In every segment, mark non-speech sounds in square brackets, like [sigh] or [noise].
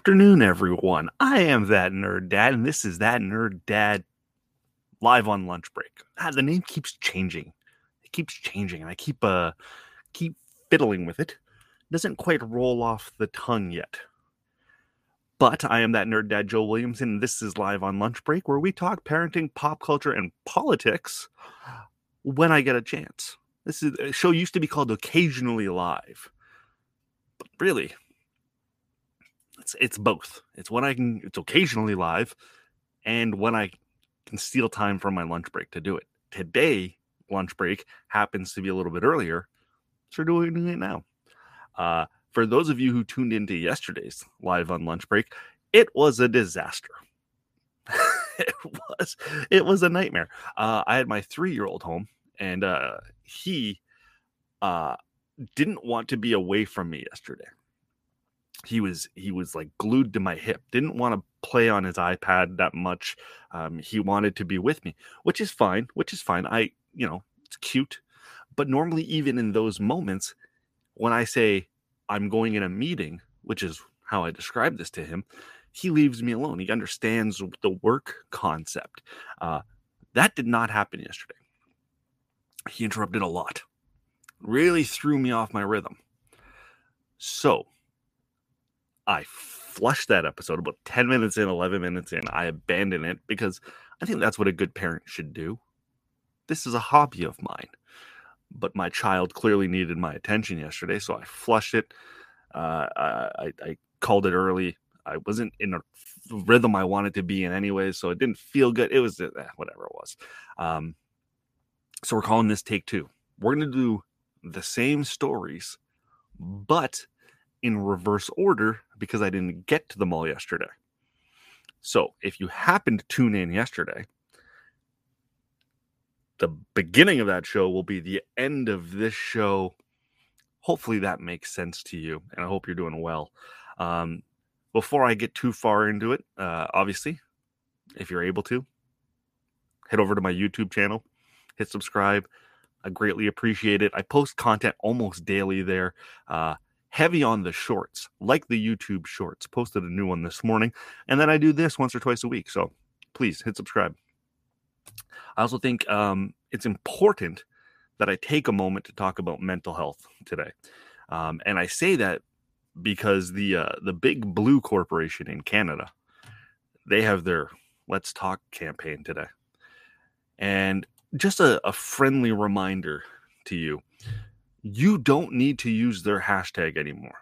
Afternoon, everyone. I am that nerd dad, and this is that nerd dad live on lunch break. Ah, the name keeps changing. It keeps changing, and I keep uh keep fiddling with it. it. Doesn't quite roll off the tongue yet. But I am that nerd dad, Joe Williamson, and this is live on lunch break, where we talk parenting, pop culture, and politics when I get a chance. This is a show used to be called Occasionally Live, but really, it's it's both. It's when I can. It's occasionally live, and when I can steal time from my lunch break to do it. Today, lunch break happens to be a little bit earlier, so we're doing it now. Uh, for those of you who tuned into yesterday's live on lunch break, it was a disaster. [laughs] it was it was a nightmare. Uh, I had my three year old home, and uh, he uh, didn't want to be away from me yesterday he was he was like glued to my hip didn't want to play on his ipad that much um, he wanted to be with me which is fine which is fine i you know it's cute but normally even in those moments when i say i'm going in a meeting which is how i describe this to him he leaves me alone he understands the work concept uh, that did not happen yesterday. He interrupted a lot really threw me off my rhythm. So I flushed that episode about 10 minutes in, 11 minutes in. I abandoned it because I think that's what a good parent should do. This is a hobby of mine. But my child clearly needed my attention yesterday, so I flushed it. Uh, I, I called it early. I wasn't in a rhythm I wanted to be in anyway, so it didn't feel good. It was eh, whatever it was. Um, so we're calling this take two. We're going to do the same stories, but in reverse order because I didn't get to them all yesterday. So if you happen to tune in yesterday, the beginning of that show will be the end of this show. Hopefully that makes sense to you, and I hope you're doing well. Um, before I get too far into it, uh, obviously, if you're able to, head over to my YouTube channel, hit subscribe. I greatly appreciate it. I post content almost daily there. Uh, heavy on the shorts, like the YouTube shorts. Posted a new one this morning. And then I do this once or twice a week. So please hit subscribe. I also think um, it's important that I take a moment to talk about mental health today. Um, and I say that because the uh, the big blue corporation in Canada, they have their Let's Talk campaign today. And just a, a friendly reminder to you you don't need to use their hashtag anymore.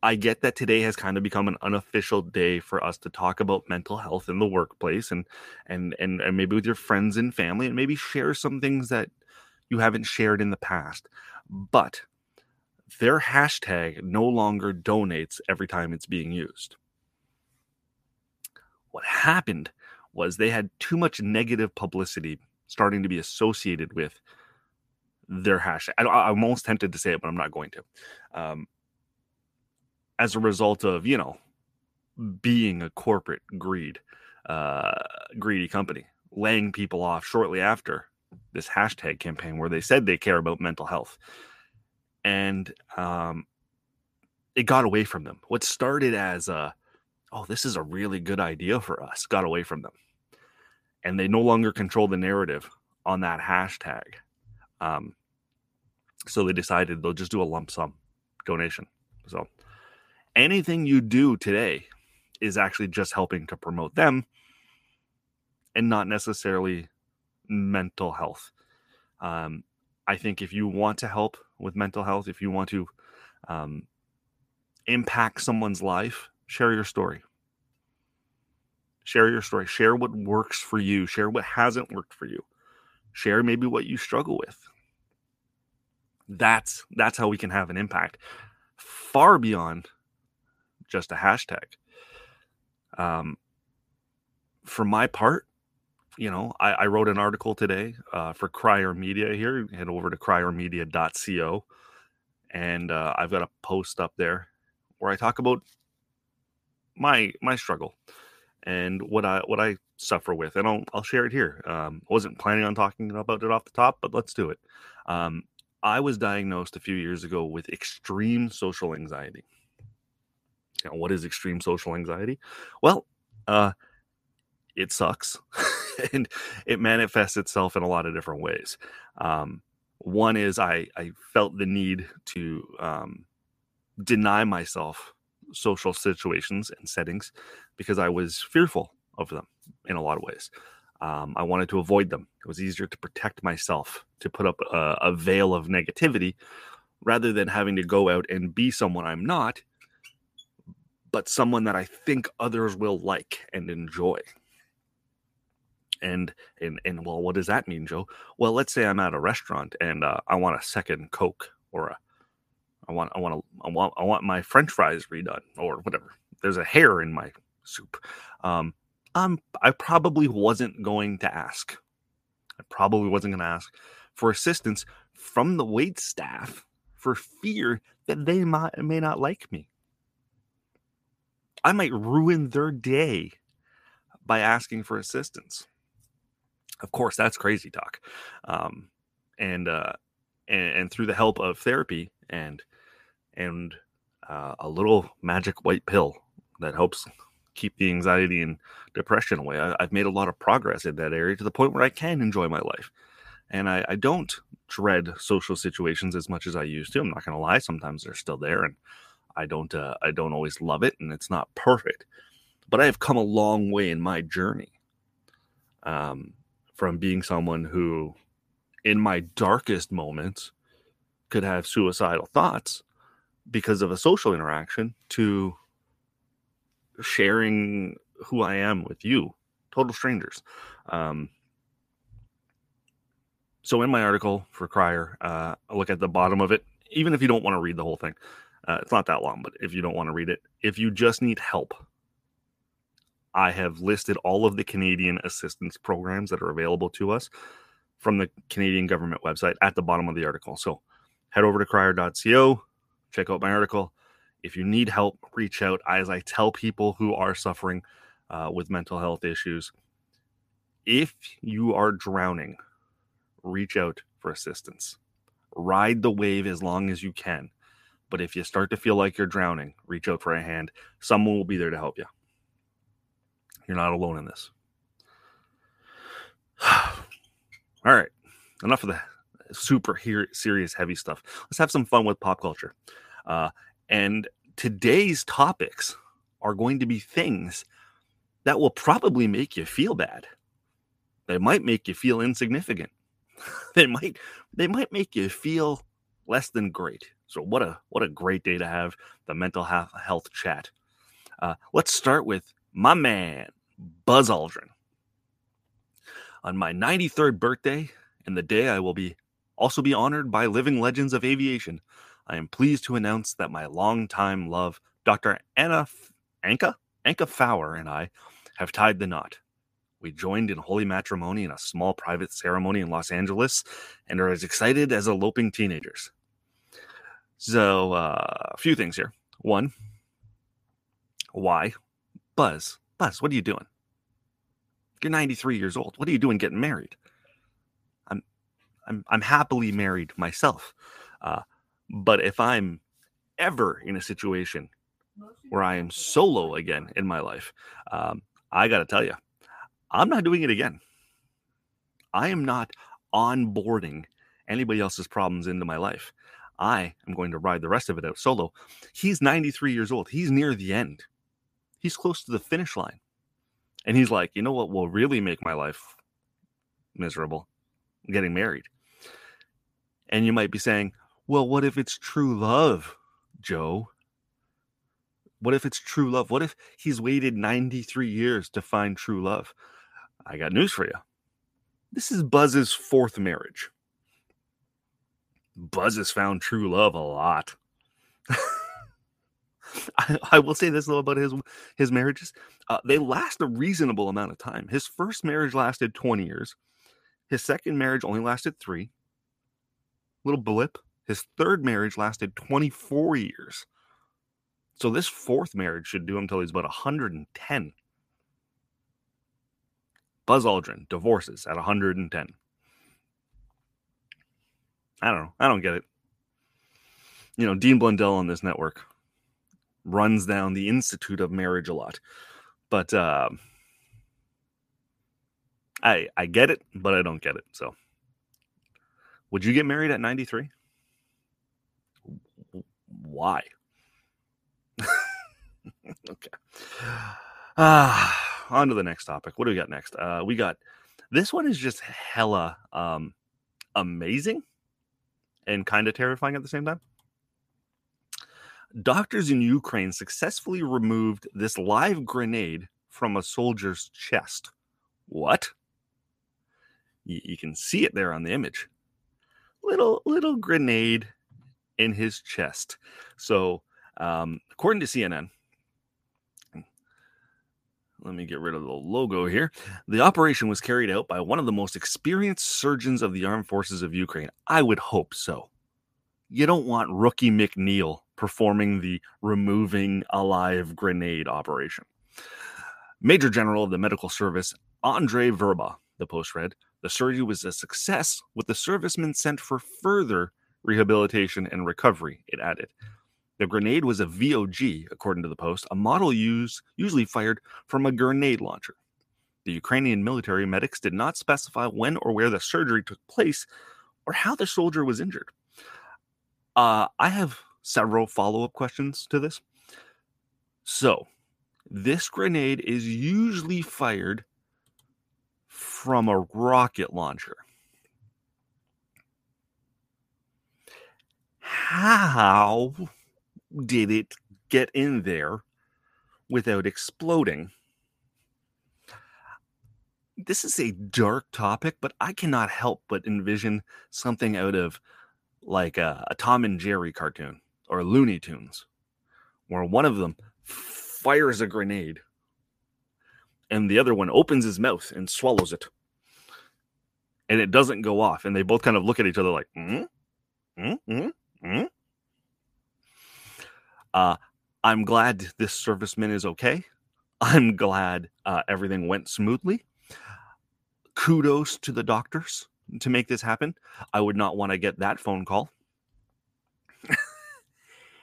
I get that today has kind of become an unofficial day for us to talk about mental health in the workplace and and and, and maybe with your friends and family and maybe share some things that you haven't shared in the past. But their hashtag no longer donates every time it's being used. What happened was they had too much negative publicity starting to be associated with their hashtag. I, am almost tempted to say it, but I'm not going to. Um, as a result of you know being a corporate greed, uh, greedy company, laying people off shortly after this hashtag campaign where they said they care about mental health, and um, it got away from them. What started as a oh this is a really good idea for us got away from them, and they no longer control the narrative on that hashtag. Um, so they decided they'll just do a lump sum donation. So anything you do today is actually just helping to promote them and not necessarily mental health. Um, I think if you want to help with mental health, if you want to um, impact someone's life, share your story. Share your story. Share what works for you. Share what hasn't worked for you. Share maybe what you struggle with. That's that's how we can have an impact far beyond just a hashtag. Um, for my part, you know, I, I wrote an article today uh, for Crier Media here. Head over to criermedia.co, and uh, I've got a post up there where I talk about my my struggle and what I what I suffer with, and I'll I'll share it here. Um, I wasn't planning on talking about it off the top, but let's do it. Um, I was diagnosed a few years ago with extreme social anxiety. Now, what is extreme social anxiety? Well, uh, it sucks, [laughs] and it manifests itself in a lot of different ways. Um, one is I I felt the need to um, deny myself social situations and settings because I was fearful of them in a lot of ways. Um, I wanted to avoid them. It was easier to protect myself, to put up a, a veil of negativity rather than having to go out and be someone I'm not, but someone that I think others will like and enjoy. And and and well, what does that mean, Joe? Well, let's say I'm at a restaurant and uh, I want a second Coke or a I want I want to I want I want my French fries redone or whatever. There's a hair in my soup. Um, I'm I probably wasn't going to ask. I probably wasn't going to ask for assistance from the wait staff for fear that they might may not like me. I might ruin their day by asking for assistance. Of course, that's crazy talk. Um, and, uh, and and through the help of therapy and and uh, a little magic white pill that helps keep the anxiety and depression away. I, have made a lot of progress in that area to the point where I can enjoy my life. And I, I don't dread social situations as much as I used to. I'm not going to lie. Sometimes they're still there and I don't, uh, I don't always love it and it's not perfect, but I have come a long way in my journey. Um, from being someone who in my darkest moments could have suicidal thoughts because of a social interaction to sharing who I am with you, total strangers. Um, so in my article for Crier, uh, I look at the bottom of it. Even if you don't want to read the whole thing, uh, it's not that long. But if you don't want to read it, if you just need help, I have listed all of the Canadian assistance programs that are available to us from the Canadian government website at the bottom of the article. So head over to crier.co, check out my article. If you need help, reach out. As I tell people who are suffering uh, with mental health issues, if you are drowning, reach out for assistance. Ride the wave as long as you can. But if you start to feel like you're drowning, reach out for a hand. Someone will be there to help you. You're not alone in this. [sighs] All right. Enough of the super serious, heavy stuff. Let's have some fun with pop culture. Uh, and today's topics are going to be things that will probably make you feel bad. They might make you feel insignificant. [laughs] they might they might make you feel less than great. So what a what a great day to have the mental health chat. Uh, let's start with my man Buzz Aldrin. On my 93rd birthday, and the day I will be also be honored by living legends of aviation, I am pleased to announce that my longtime love, Dr. Anna Anca Anca Fowler, and I have tied the knot. We joined in holy matrimony in a small private ceremony in Los Angeles and are as excited as eloping teenagers. So, uh, a few things here. One, why? Buzz, Buzz, what are you doing? You're 93 years old. What are you doing getting married? I'm, I'm, I'm happily married myself. Uh, but if I'm ever in a situation where I am solo again in my life, um, I got to tell you, I'm not doing it again. I am not onboarding anybody else's problems into my life. I am going to ride the rest of it out solo. He's 93 years old. He's near the end. He's close to the finish line. And he's like, you know what will really make my life miserable? Getting married. And you might be saying, well, what if it's true love, Joe? What if it's true love? What if he's waited 93 years to find true love? I got news for you. This is Buzz's fourth marriage. Buzz has found true love a lot. [laughs] I, I, will say this though about his his marriages. Uh, they last a reasonable amount of time. His first marriage lasted 20 years. His second marriage only lasted three. Little blip. His third marriage lasted 24 years. So this fourth marriage should do him until he's about 110. Buzz Aldrin divorces at 110. I don't know. I don't get it. You know, Dean Blundell on this network runs down the Institute of Marriage a lot. But uh, I I get it, but I don't get it. So would you get married at 93? Why? [laughs] okay. Ah, uh, on to the next topic. What do we got next? Uh, we got this one is just hella um, amazing and kind of terrifying at the same time. Doctors in Ukraine successfully removed this live grenade from a soldier's chest. What? You, you can see it there on the image. Little little grenade in his chest. So, um, according to CNN, let me get rid of the logo here. The operation was carried out by one of the most experienced surgeons of the armed forces of Ukraine. I would hope so. You don't want rookie McNeil performing the removing alive grenade operation. Major General of the Medical Service, Andrei Verba, the post read, the surgery was a success with the servicemen sent for further rehabilitation and recovery, it added. The grenade was a VOG, according to the Post, a model used usually fired from a grenade launcher. The Ukrainian military medics did not specify when or where the surgery took place or how the soldier was injured. Uh, I have several follow up questions to this. So, this grenade is usually fired from a rocket launcher. How did it get in there without exploding? This is a dark topic, but I cannot help but envision something out of like a, a Tom and Jerry cartoon or Looney Tunes, where one of them fires a grenade and the other one opens his mouth and swallows it. And it doesn't go off. And they both kind of look at each other like, mm? Mm? Mm? Mm? Uh, I'm glad this serviceman is okay. I'm glad uh, everything went smoothly. Kudos to the doctors to make this happen. I would not want to get that phone call. [laughs]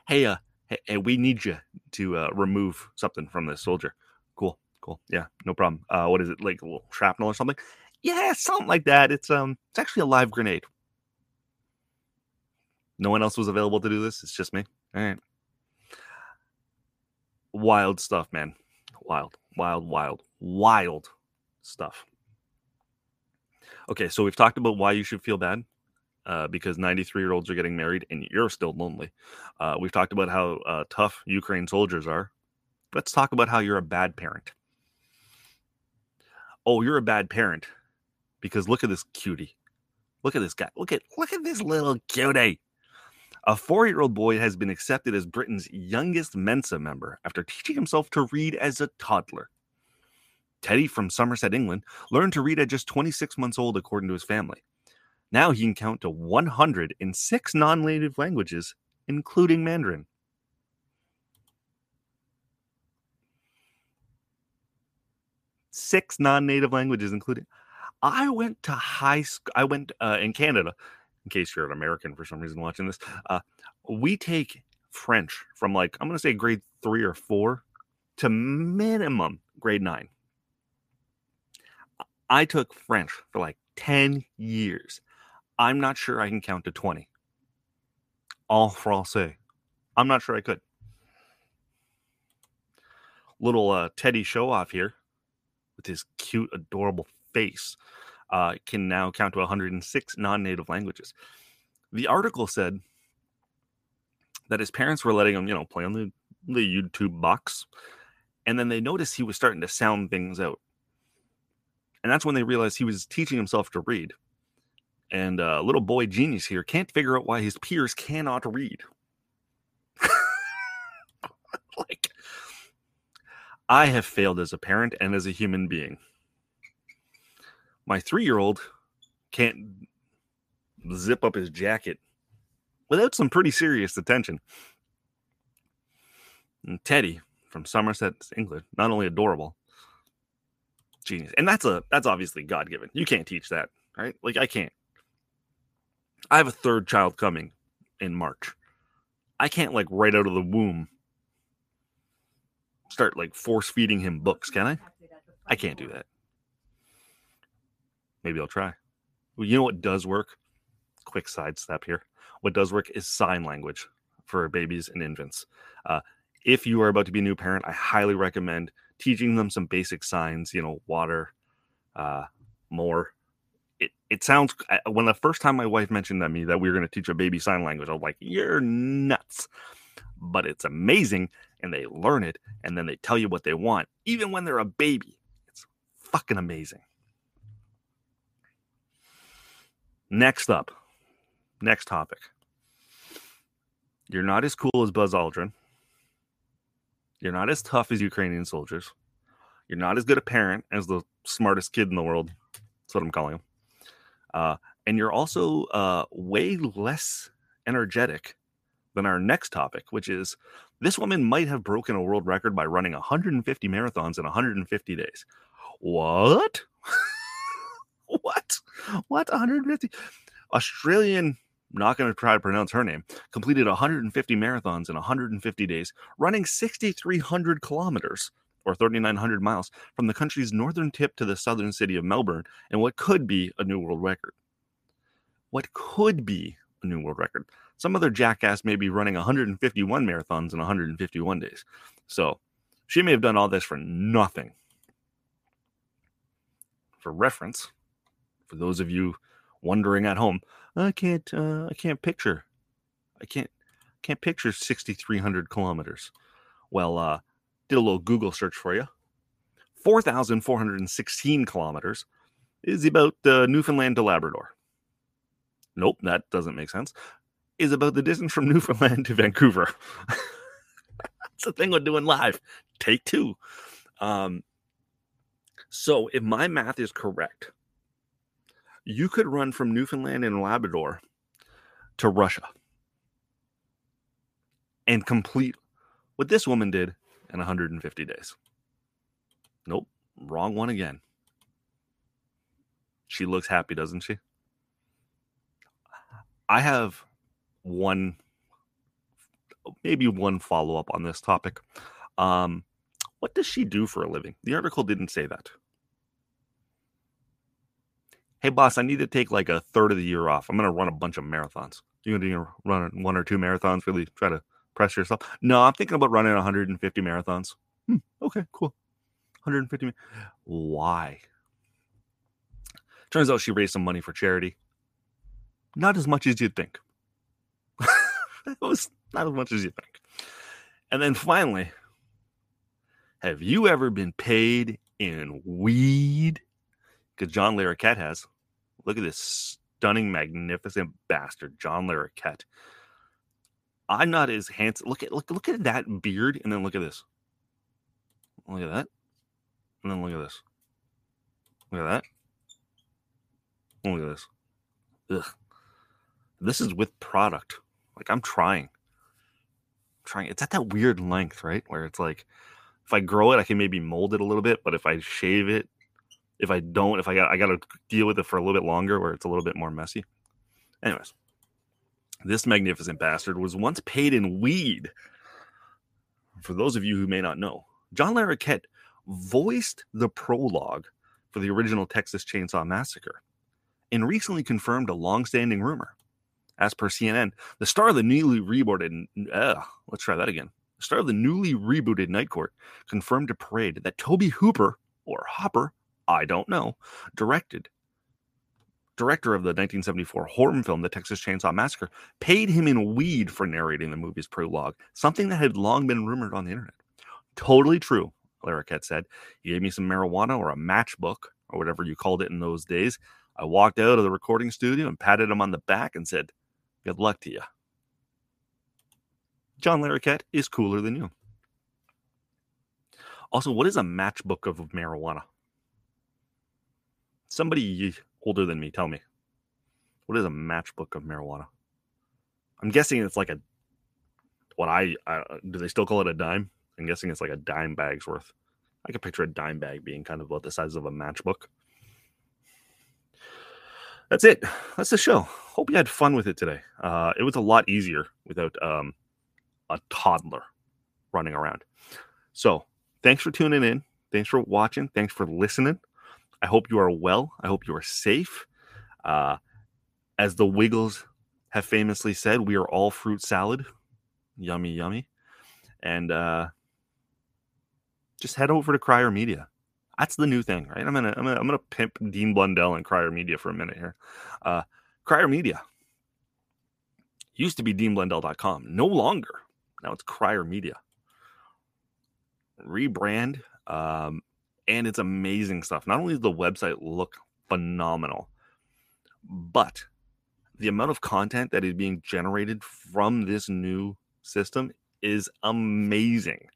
hey, uh, hey, we need you to uh, remove something from this soldier. Cool, cool. Yeah, no problem. Uh, what is it like a little shrapnel or something? Yeah, something like that. It's um, it's actually a live grenade. No one else was available to do this. It's just me. All right. Wild stuff, man. Wild, wild, wild, wild stuff. Okay, so we've talked about why you should feel bad uh, because 93 year olds are getting married and you're still lonely. Uh, we've talked about how uh, tough Ukraine soldiers are. Let's talk about how you're a bad parent. Oh, you're a bad parent because look at this cutie. Look at this guy. Look at look at this little cutie. A four year old boy has been accepted as Britain's youngest Mensa member after teaching himself to read as a toddler. Teddy from Somerset, England, learned to read at just 26 months old, according to his family. Now he can count to 100 in six non native languages, including Mandarin. Six non native languages, including. I went to high school. I went uh, in Canada, in case you're an American for some reason watching this. Uh, we take French from like, I'm going to say grade three or four to minimum grade nine. I took French for like 10 years. I'm not sure I can count to 20. All français. I'm not sure I could. Little uh, Teddy show off here with his cute, adorable face uh, can now count to 106 non native languages. The article said that his parents were letting him, you know, play on the, the YouTube box. And then they noticed he was starting to sound things out. And that's when they realized he was teaching himself to read. And uh, little boy genius here can't figure out why his peers cannot read. [laughs] like, I have failed as a parent and as a human being. My three year old can't zip up his jacket without some pretty serious attention. And Teddy from Somerset, England, not only adorable, genius. And that's a that's obviously God given. You can't teach that, right? Like I can't. I have a third child coming in March. I can't like right out of the womb start like force feeding him books, can I? I can't do that. Maybe I'll try. You know what does work? Quick sidestep here. What does work is sign language for babies and infants. Uh, if you are about to be a new parent, I highly recommend teaching them some basic signs. You know, water, uh, more. It it sounds when the first time my wife mentioned to me that we were going to teach a baby sign language, I was like, "You're nuts!" But it's amazing, and they learn it, and then they tell you what they want, even when they're a baby. It's fucking amazing. Next up, next topic. You're not as cool as Buzz Aldrin. You're not as tough as Ukrainian soldiers. You're not as good a parent as the smartest kid in the world. That's what I'm calling him. Uh, and you're also uh, way less energetic than our next topic, which is this woman might have broken a world record by running 150 marathons in 150 days. What? [laughs] [laughs] what? What? 150? Australian, not going to try to pronounce her name, completed 150 marathons in 150 days, running 6,300 kilometers or 3,900 miles from the country's northern tip to the southern city of Melbourne in what could be a new world record. What could be a new world record? Some other jackass may be running 151 marathons in 151 days. So she may have done all this for nothing. For reference, for those of you wondering at home, I can't, uh, I can't picture, I can't, can't picture 6,300 kilometers. Well, uh, did a little Google search for you. 4,416 kilometers is about uh, Newfoundland to Labrador. Nope, that doesn't make sense is about the distance from [laughs] Newfoundland to Vancouver. That's the thing we're doing live. Take two. Um, so, if my math is correct, you could run from Newfoundland and Labrador to Russia and complete what this woman did in 150 days. Nope, wrong one again. She looks happy, doesn't she? I have one maybe one follow up on this topic. Um, what does she do for a living? The article didn't say that. Hey, boss, I need to take like a third of the year off. I'm to run a bunch of marathons. You're to run one or two marathons, really try to press yourself? No, I'm thinking about running 150 marathons. Hmm, okay, cool. 150. Why? Turns out she raised some money for charity. Not as much as you'd think. [laughs] it was not as much as you think. And then finally, have you ever been paid in weed? Because John Larroquette has. Look at this stunning, magnificent bastard, John Larroquette. I'm not as handsome. Look at look look at that beard, and then look at this. Look at that, and then look at this. Look at that. Look at this. Ugh. This is with product. Like I'm trying. I'm trying. It's at that weird length, right? Where it's like if I grow it, I can maybe mold it a little bit, but if I shave it, if I don't, if I got I got to deal with it for a little bit longer where it's a little bit more messy. Anyways, this magnificent bastard was once paid in weed. For those of you who may not know, John Larroquette voiced the prologue for the original Texas Chainsaw Massacre and recently confirmed a long-standing rumor as per CNN, the star of the newly rebooted, uh, let's try that again. The star of the newly rebooted Night Court confirmed to Parade that Tobe Hooper, or Hopper, I don't know, directed director of the 1974 horror film The Texas Chainsaw Massacre, paid him in weed for narrating the movie's prologue, something that had long been rumored on the internet. Totally true, Larroquette said. He gave me some marijuana or a matchbook, or whatever you called it in those days. I walked out of the recording studio and patted him on the back and said, Good luck to you. John Larroquette is cooler than you. Also, what is a matchbook of marijuana? Somebody older than me, tell me. What is a matchbook of marijuana? I'm guessing it's like a what I, I do they still call it a dime? I'm guessing it's like a dime bag's worth. I can picture a dime bag being kind of about the size of a matchbook. That's it. That's the show. Hope you had fun with it today. Uh, it was a lot easier without um, a toddler running around. So, thanks for tuning in. Thanks for watching. Thanks for listening. I hope you are well. I hope you are safe. Uh, as the Wiggles have famously said, we are all fruit salad. Yummy, yummy. And uh, just head over to Crier Media. That's the new thing, right? I'm gonna I'm gonna I'm gonna pimp Dean Blundell and Crier Media for a minute here. Uh, Crier Media used to be deanblundell.com, no longer. Now it's Crier Media. Rebrand, um, and it's amazing stuff. Not only does the website look phenomenal, but the amount of content that is being generated from this new system is amazing.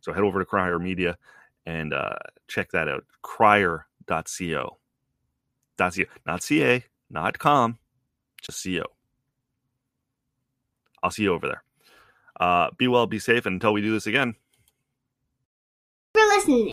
So head over to Crier Media and uh, check that out. Crier.co. .co. Not CA, not com, just CO. I'll see you over there. Uh, be well, be safe, and until we do this again. For listening.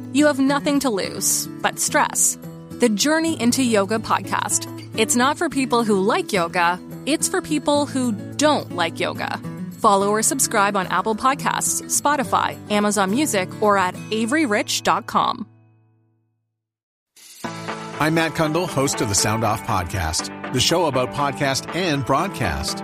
You have nothing to lose but stress. The Journey into Yoga podcast. It's not for people who like yoga, it's for people who don't like yoga. Follow or subscribe on Apple Podcasts, Spotify, Amazon Music, or at averyrich.com. I'm Matt Cundill, host of the Sound Off Podcast, the show about podcast and broadcast.